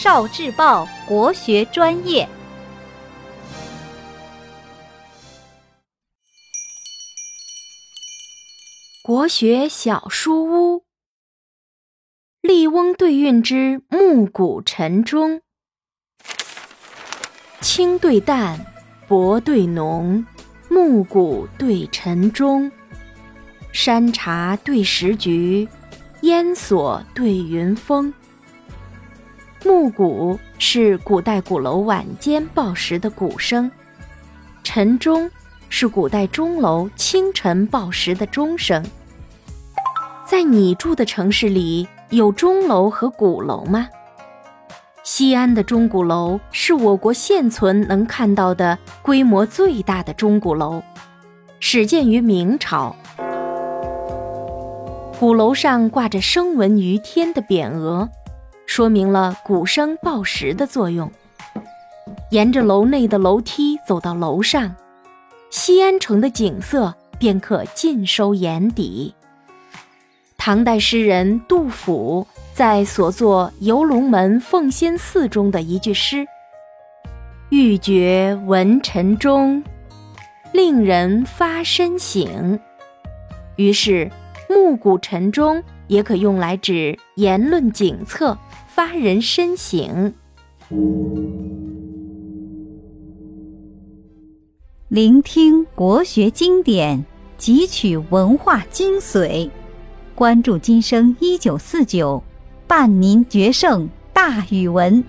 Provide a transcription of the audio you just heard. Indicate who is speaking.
Speaker 1: 少智报国学专业。
Speaker 2: 国学小书屋，《笠翁对韵之暮鼓晨钟》：清对淡，薄对浓，暮鼓对晨钟。山茶对石菊，烟锁对云峰。暮鼓是古代鼓楼晚间报时的鼓声，晨钟是古代钟楼清晨报时的钟声。在你住的城市里，有钟楼和鼓楼吗？西安的钟鼓楼是我国现存能看到的规模最大的钟鼓楼，始建于明朝。鼓楼上挂着“声闻于天”的匾额，说明了鼓声报时的作用。沿着楼内的楼梯走到楼上，西安城的景色便可尽收眼底。唐代诗人杜甫在所作《游龙门奉先寺》中的一句诗：“欲觉闻晨钟，令人发身醒。”于是。暮鼓晨钟也可用来指言论警策，发人深省。
Speaker 1: 聆听国学经典，汲取文化精髓，关注今生一九四九，伴您决胜大语文。